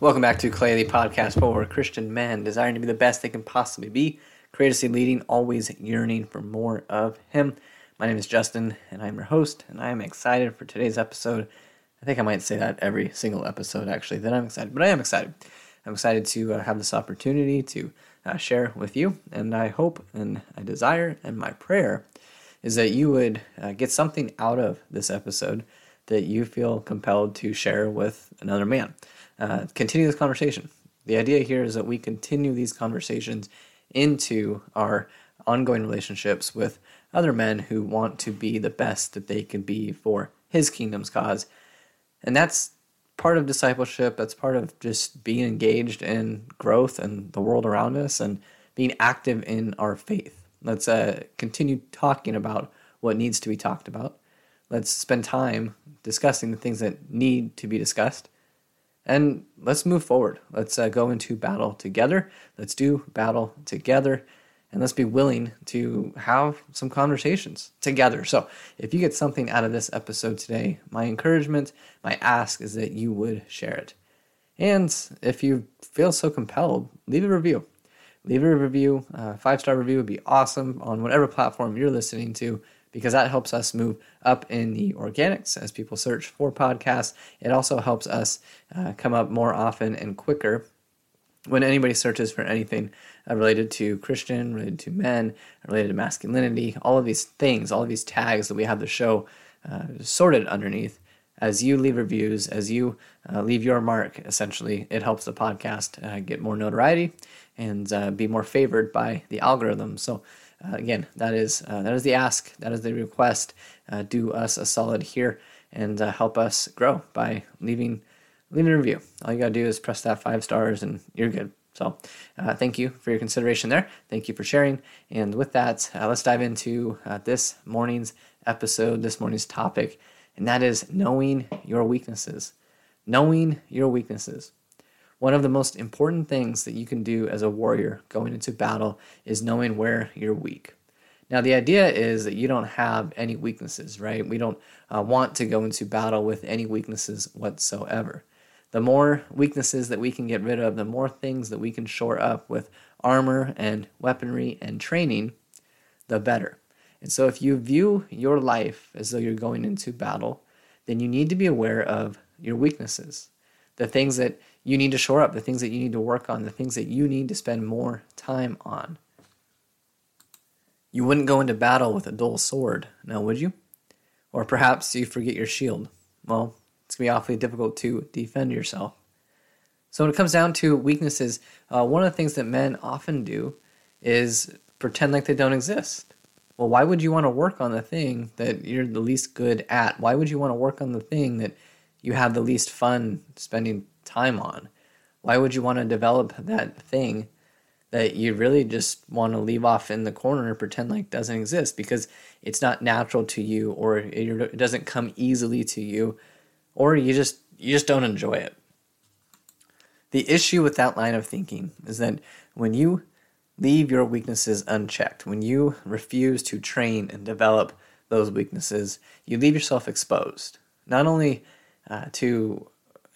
Welcome back to Clay, the podcast for Christian men desiring to be the best they can possibly be, courageously leading, always yearning for more of Him. My name is Justin, and I'm your host, and I am excited for today's episode. I think I might say that every single episode, actually, that I'm excited, but I am excited. I'm excited to uh, have this opportunity to uh, share with you, and I hope and I desire, and my prayer is that you would uh, get something out of this episode that you feel compelled to share with another man uh, continue this conversation. The idea here is that we continue these conversations into our ongoing relationships with other men who want to be the best that they can be for his kingdom's cause. And that's part of discipleship. That's part of just being engaged in growth and the world around us and being active in our faith. Let's uh, continue talking about what needs to be talked about. Let's spend time discussing the things that need to be discussed and let's move forward. Let's uh, go into battle together. Let's do battle together. And let's be willing to have some conversations together. So, if you get something out of this episode today, my encouragement, my ask is that you would share it. And if you feel so compelled, leave a review. Leave a review. A five star review would be awesome on whatever platform you're listening to because that helps us move up in the organics as people search for podcasts. It also helps us uh, come up more often and quicker when anybody searches for anything uh, related to Christian, related to men, related to masculinity, all of these things, all of these tags that we have the show uh, sorted underneath. As you leave reviews, as you uh, leave your mark, essentially, it helps the podcast uh, get more notoriety and uh, be more favored by the algorithm. So uh, again, that is uh, that is the ask, that is the request. Uh, do us a solid here and uh, help us grow by leaving leaving a review. All you gotta do is press that five stars, and you're good. So, uh, thank you for your consideration there. Thank you for sharing. And with that, uh, let's dive into this morning's episode, this morning's topic, and that is knowing your weaknesses. Knowing your weaknesses. One of the most important things that you can do as a warrior going into battle is knowing where you're weak. Now, the idea is that you don't have any weaknesses, right? We don't uh, want to go into battle with any weaknesses whatsoever. The more weaknesses that we can get rid of, the more things that we can shore up with armor and weaponry and training, the better. And so, if you view your life as though you're going into battle, then you need to be aware of your weaknesses, the things that you need to shore up, the things that you need to work on, the things that you need to spend more time on. You wouldn't go into battle with a dull sword, now would you? Or perhaps you forget your shield. Well, it's going to be awfully difficult to defend yourself. So, when it comes down to weaknesses, uh, one of the things that men often do is pretend like they don't exist. Well, why would you want to work on the thing that you're the least good at? Why would you want to work on the thing that you have the least fun spending time on. Why would you want to develop that thing that you really just want to leave off in the corner and pretend like doesn't exist because it's not natural to you or it doesn't come easily to you or you just you just don't enjoy it. The issue with that line of thinking is that when you leave your weaknesses unchecked, when you refuse to train and develop those weaknesses, you leave yourself exposed. Not only uh, to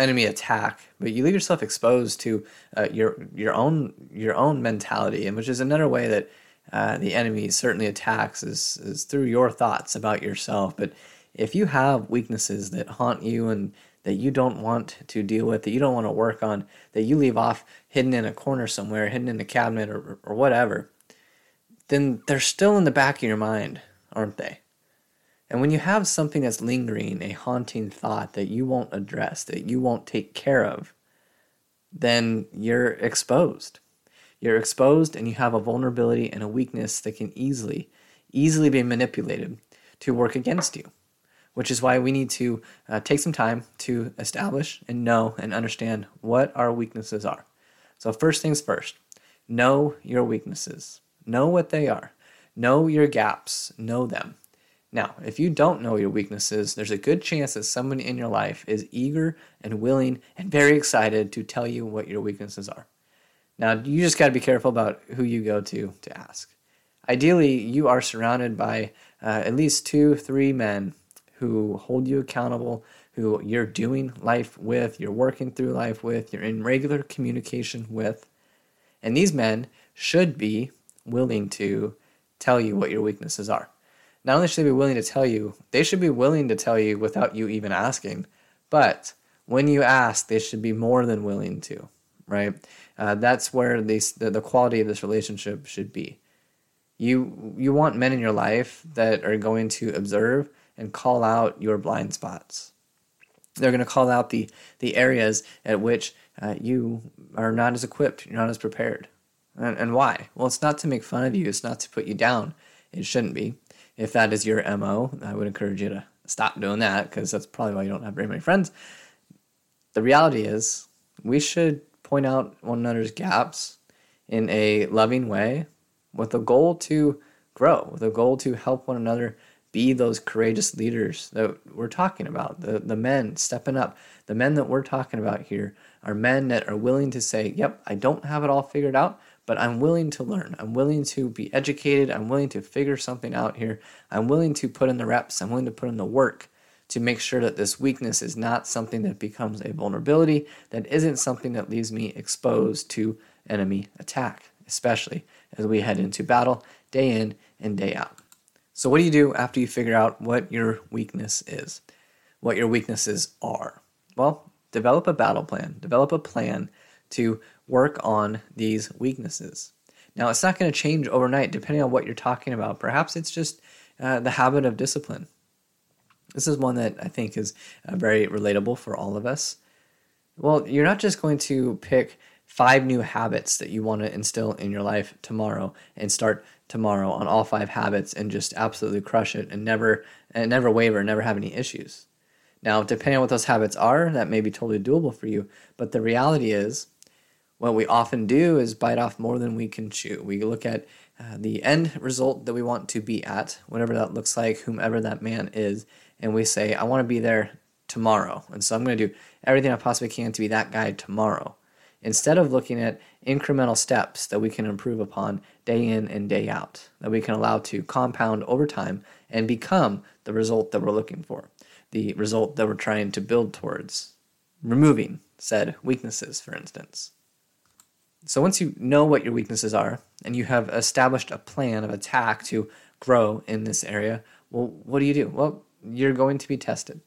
enemy attack, but you leave yourself exposed to uh, your your own your own mentality, and which is another way that uh, the enemy certainly attacks is is through your thoughts about yourself. But if you have weaknesses that haunt you and that you don't want to deal with, that you don't want to work on, that you leave off hidden in a corner somewhere, hidden in a cabinet or, or whatever, then they're still in the back of your mind, aren't they? And when you have something that's lingering, a haunting thought that you won't address, that you won't take care of, then you're exposed. You're exposed and you have a vulnerability and a weakness that can easily, easily be manipulated to work against you. Which is why we need to uh, take some time to establish and know and understand what our weaknesses are. So, first things first, know your weaknesses, know what they are, know your gaps, know them. Now, if you don't know your weaknesses, there's a good chance that someone in your life is eager and willing and very excited to tell you what your weaknesses are. Now, you just got to be careful about who you go to to ask. Ideally, you are surrounded by uh, at least two, three men who hold you accountable, who you're doing life with, you're working through life with, you're in regular communication with. And these men should be willing to tell you what your weaknesses are. Not only should they be willing to tell you, they should be willing to tell you without you even asking. But when you ask, they should be more than willing to, right? Uh, that's where the, the quality of this relationship should be. You, you want men in your life that are going to observe and call out your blind spots. They're going to call out the, the areas at which uh, you are not as equipped, you're not as prepared. And, and why? Well, it's not to make fun of you, it's not to put you down. It shouldn't be. If that is your MO, I would encourage you to stop doing that because that's probably why you don't have very many friends. The reality is, we should point out one another's gaps in a loving way with a goal to grow, with a goal to help one another be those courageous leaders that we're talking about. The, the men stepping up. The men that we're talking about here are men that are willing to say, Yep, I don't have it all figured out, but I'm willing to learn. I'm willing to be educated. I'm willing to figure something out here. I'm willing to put in the reps. I'm willing to put in the work to make sure that this weakness is not something that becomes a vulnerability, that isn't something that leaves me exposed to enemy attack, especially as we head into battle day in and day out. So, what do you do after you figure out what your weakness is? What your weaknesses are? Well, develop a battle plan, develop a plan to work on these weaknesses. Now, it's not going to change overnight depending on what you're talking about. Perhaps it's just uh, the habit of discipline. This is one that I think is uh, very relatable for all of us. Well, you're not just going to pick five new habits that you want to instill in your life tomorrow and start tomorrow on all five habits and just absolutely crush it and never and never waver, never have any issues. Now, depending on what those habits are, that may be totally doable for you, but the reality is what we often do is bite off more than we can chew. We look at uh, the end result that we want to be at, whatever that looks like, whomever that man is, and we say, I want to be there tomorrow. And so I'm going to do everything I possibly can to be that guy tomorrow instead of looking at incremental steps that we can improve upon day in and day out, that we can allow to compound over time and become the result that we're looking for, the result that we're trying to build towards, removing said weaknesses, for instance. So once you know what your weaknesses are and you have established a plan of attack to grow in this area, well, what do you do? Well, you're going to be tested.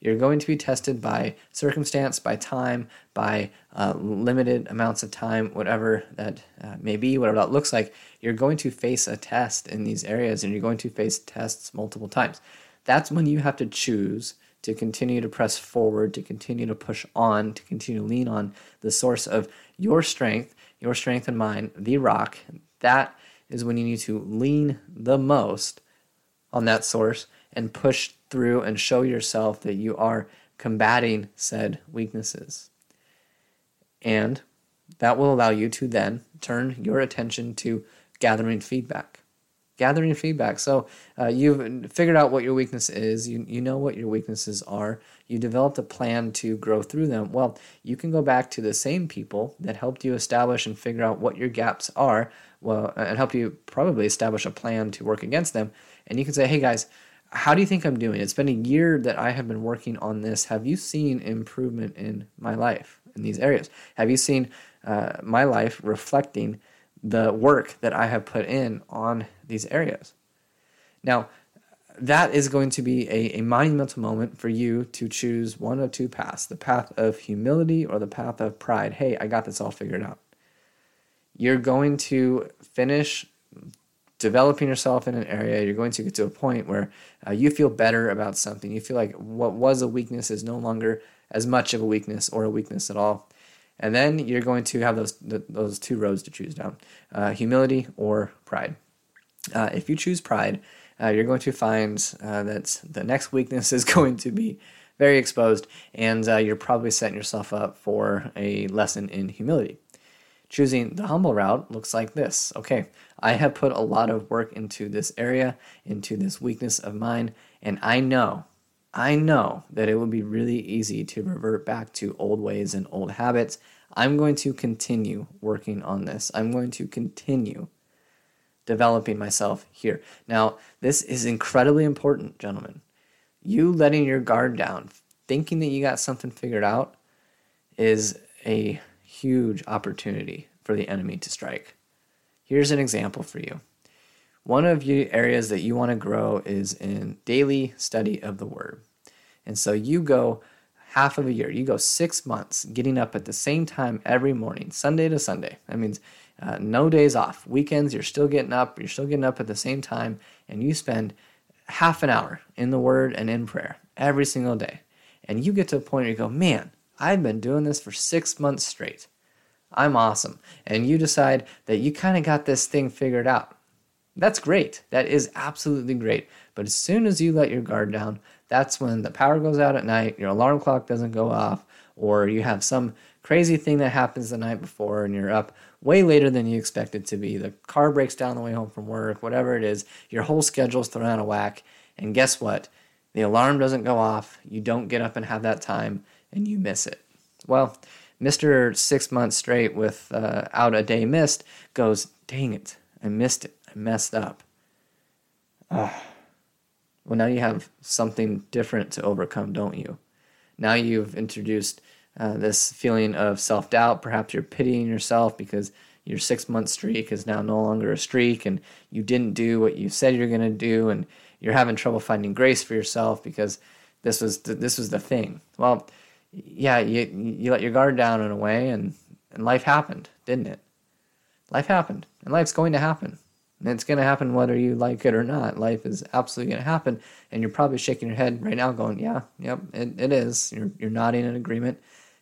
You're going to be tested by circumstance, by time, by uh, limited amounts of time, whatever that uh, may be, whatever that looks like. You're going to face a test in these areas and you're going to face tests multiple times. That's when you have to choose to continue to press forward, to continue to push on, to continue to lean on the source of your strength, your strength and mine, the rock. That is when you need to lean the most on that source and push through and show yourself that you are combating said weaknesses. And that will allow you to then turn your attention to gathering feedback. Gathering feedback. So uh, you've figured out what your weakness is. You, you know what your weaknesses are. You developed a plan to grow through them. Well, you can go back to the same people that helped you establish and figure out what your gaps are. Well, and help you probably establish a plan to work against them. And you can say, hey guys, how do you think I'm doing? It's been a year that I have been working on this. Have you seen improvement in my life in these areas? Have you seen uh, my life reflecting the work that I have put in on these areas? Now, that is going to be a, a monumental moment for you to choose one of two paths the path of humility or the path of pride. Hey, I got this all figured out. You're going to finish developing yourself in an area, you're going to get to a point where uh, you feel better about something. You feel like what was a weakness is no longer as much of a weakness or a weakness at all. And then you're going to have those those two roads to choose down: uh, humility or pride. Uh, if you choose pride, uh, you're going to find uh, that the next weakness is going to be very exposed, and uh, you're probably setting yourself up for a lesson in humility. Choosing the humble route looks like this. Okay, I have put a lot of work into this area, into this weakness of mine, and I know, I know that it will be really easy to revert back to old ways and old habits. I'm going to continue working on this. I'm going to continue developing myself here. Now, this is incredibly important, gentlemen. You letting your guard down, thinking that you got something figured out is a huge opportunity for the enemy to strike. Here's an example for you. One of the areas that you want to grow is in daily study of the word. And so you go half of a year, you go six months getting up at the same time every morning, Sunday to Sunday. That means uh, no days off. Weekends, you're still getting up, you're still getting up at the same time, and you spend half an hour in the Word and in prayer every single day. And you get to a point where you go, man, I've been doing this for six months straight. I'm awesome. And you decide that you kind of got this thing figured out. That's great. That is absolutely great. But as soon as you let your guard down, that's when the power goes out at night, your alarm clock doesn't go off, or you have some crazy thing that happens the night before and you're up way later than you expected to be. The car breaks down the way home from work, whatever it is, your whole schedule's thrown out of whack. And guess what? The alarm doesn't go off, you don't get up and have that time, and you miss it. Well, Mr. Six months straight without uh, a day missed goes, dang it, I missed it, I messed up. Uh, well, now you have something different to overcome, don't you? Now you've introduced uh, this feeling of self doubt. Perhaps you're pitying yourself because your six month streak is now no longer a streak and you didn't do what you said you're going to do and you're having trouble finding grace for yourself because this was the, this was the thing. Well, yeah, you you let your guard down in a way and and life happened, didn't it? Life happened, and life's going to happen. And it's going to happen whether you like it or not. Life is absolutely going to happen, and you're probably shaking your head right now, going, "Yeah, yep, it, it is." You're you're nodding in agreement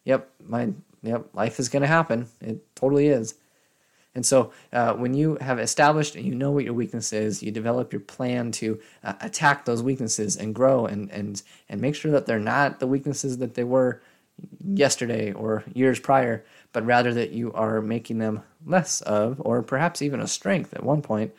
yep, my yep, life is going to happen. It totally is. And so, uh, when you have established and you know what your weakness is, you develop your plan to uh, attack those weaknesses and grow and, and, and make sure that they're not the weaknesses that they were yesterday or years prior, but rather that you are making them less of, or perhaps even a strength at one point.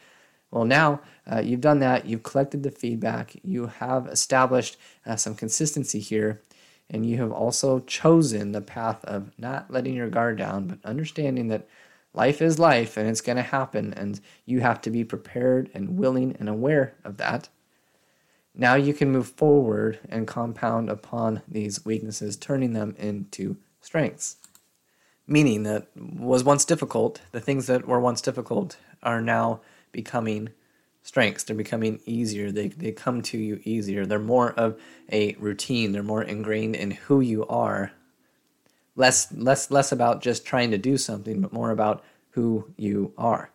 Well, now uh, you've done that, you've collected the feedback, you have established uh, some consistency here, and you have also chosen the path of not letting your guard down, but understanding that life is life and it's going to happen, and you have to be prepared and willing and aware of that. Now you can move forward and compound upon these weaknesses, turning them into strengths. Meaning that was once difficult, the things that were once difficult are now becoming strengths. They're becoming easier. They, they come to you easier. They're more of a routine. They're more ingrained in who you are. Less less less about just trying to do something, but more about who you are.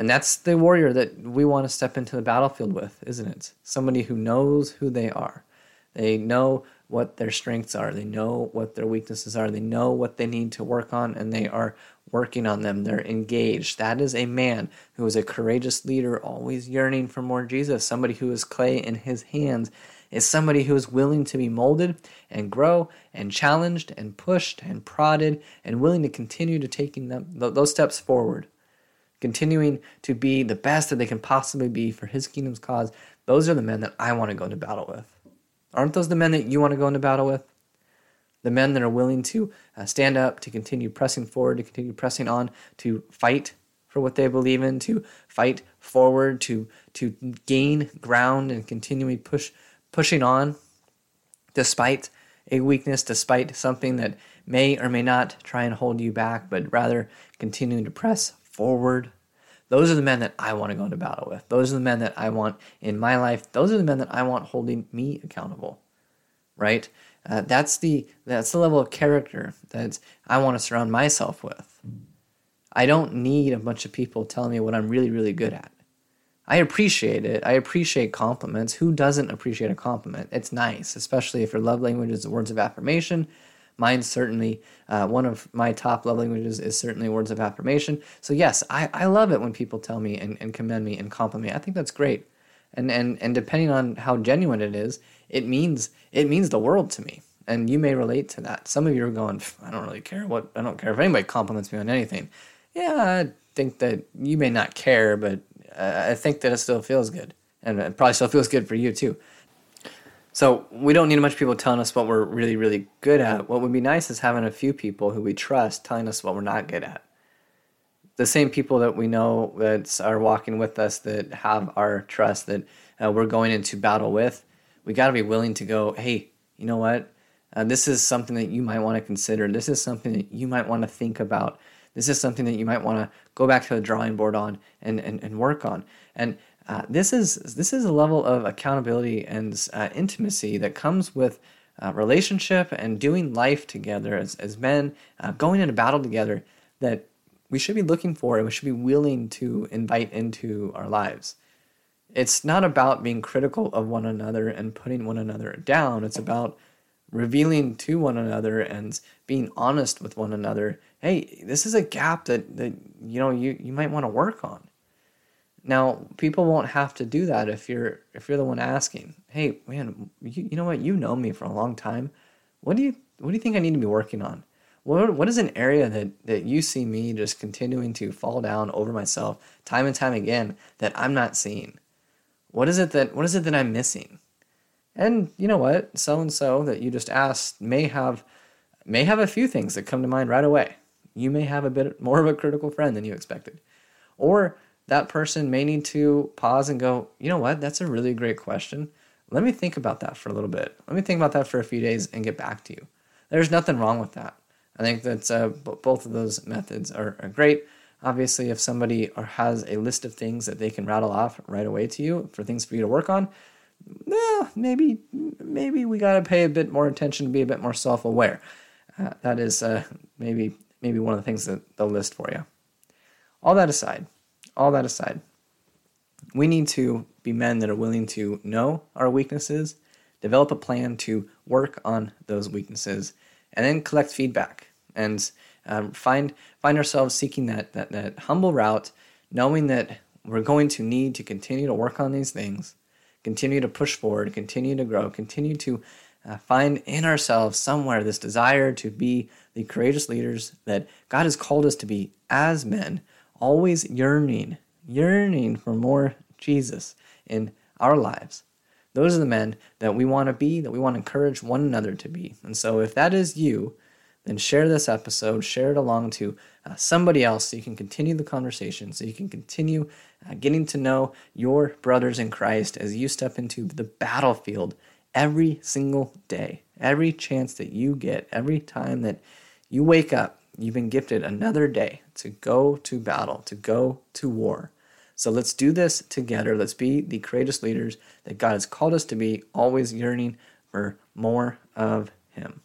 And that's the warrior that we want to step into the battlefield with, isn't it? Somebody who knows who they are. They know what their strengths are. They know what their weaknesses are. They know what they need to work on, and they are working on them. They're engaged. That is a man who is a courageous leader, always yearning for more Jesus. Somebody who is clay in his hands is somebody who is willing to be molded and grow and challenged and pushed and prodded and willing to continue to taking them those steps forward continuing to be the best that they can possibly be for his kingdom's cause. Those are the men that i want to go into battle with. Aren't those the men that you want to go into battle with? The men that are willing to uh, stand up, to continue pressing forward, to continue pressing on, to fight for what they believe in, to fight forward, to to gain ground and continually push pushing on despite a weakness, despite something that may or may not try and hold you back, but rather continuing to press forward. Those are the men that I want to go into battle with. Those are the men that I want in my life. Those are the men that I want holding me accountable. Right? Uh, that's the that's the level of character that I want to surround myself with. I don't need a bunch of people telling me what I'm really really good at. I appreciate it. I appreciate compliments. Who doesn't appreciate a compliment? It's nice, especially if your love language is words of affirmation. Mine's certainly uh, one of my top love languages is certainly words of affirmation. So yes, I, I love it when people tell me and, and commend me and compliment me. I think that's great. And and and depending on how genuine it is, it means it means the world to me. And you may relate to that. Some of you are going, I don't really care what I don't care if anybody compliments me on anything. Yeah, I think that you may not care, but uh, I think that it still feels good, and it probably still feels good for you too. So we don't need much people telling us what we're really, really good at. What would be nice is having a few people who we trust telling us what we're not good at. The same people that we know that are walking with us, that have our trust, that uh, we're going into battle with, we got to be willing to go, hey, you know what? Uh, this is something that you might want to consider. This is something that you might want to think about. This is something that you might want to go back to the drawing board on and, and, and work on. And uh, this is this is a level of accountability and uh, intimacy that comes with uh, relationship and doing life together as, as men, uh, going into battle together that we should be looking for and we should be willing to invite into our lives. It's not about being critical of one another and putting one another down. It's about revealing to one another and being honest with one another. Hey, this is a gap that, that you know you, you might want to work on. Now, people won't have to do that if you're if you're the one asking. Hey, man, you, you know what? You know me for a long time. What do you what do you think I need to be working on? What what is an area that that you see me just continuing to fall down over myself time and time again that I'm not seeing? What is it that what is it that I'm missing? And you know what? So and so that you just asked may have may have a few things that come to mind right away. You may have a bit more of a critical friend than you expected. Or that person may need to pause and go, you know what? That's a really great question. Let me think about that for a little bit. Let me think about that for a few days and get back to you. There's nothing wrong with that. I think that uh, both of those methods are, are great. Obviously, if somebody has a list of things that they can rattle off right away to you for things for you to work on, well, maybe maybe we got to pay a bit more attention to be a bit more self-aware. Uh, that is uh, maybe maybe one of the things that they'll list for you. All that aside, all that aside, we need to be men that are willing to know our weaknesses, develop a plan to work on those weaknesses, and then collect feedback and um, find find ourselves seeking that, that that humble route, knowing that we're going to need to continue to work on these things, continue to push forward, continue to grow, continue to uh, find in ourselves somewhere this desire to be the courageous leaders that God has called us to be as men always yearning, yearning for more Jesus in our lives. Those are the men that we want to be, that we want to encourage one another to be. And so, if that is you, then share this episode, share it along to uh, somebody else so you can continue the conversation, so you can continue uh, getting to know your brothers in Christ as you step into the battlefield every single day. Every chance that you get, every time that you wake up, You've been gifted another day to go to battle, to go to war. So let's do this together. Let's be the courageous leaders that God has called us to be, always yearning for more of Him.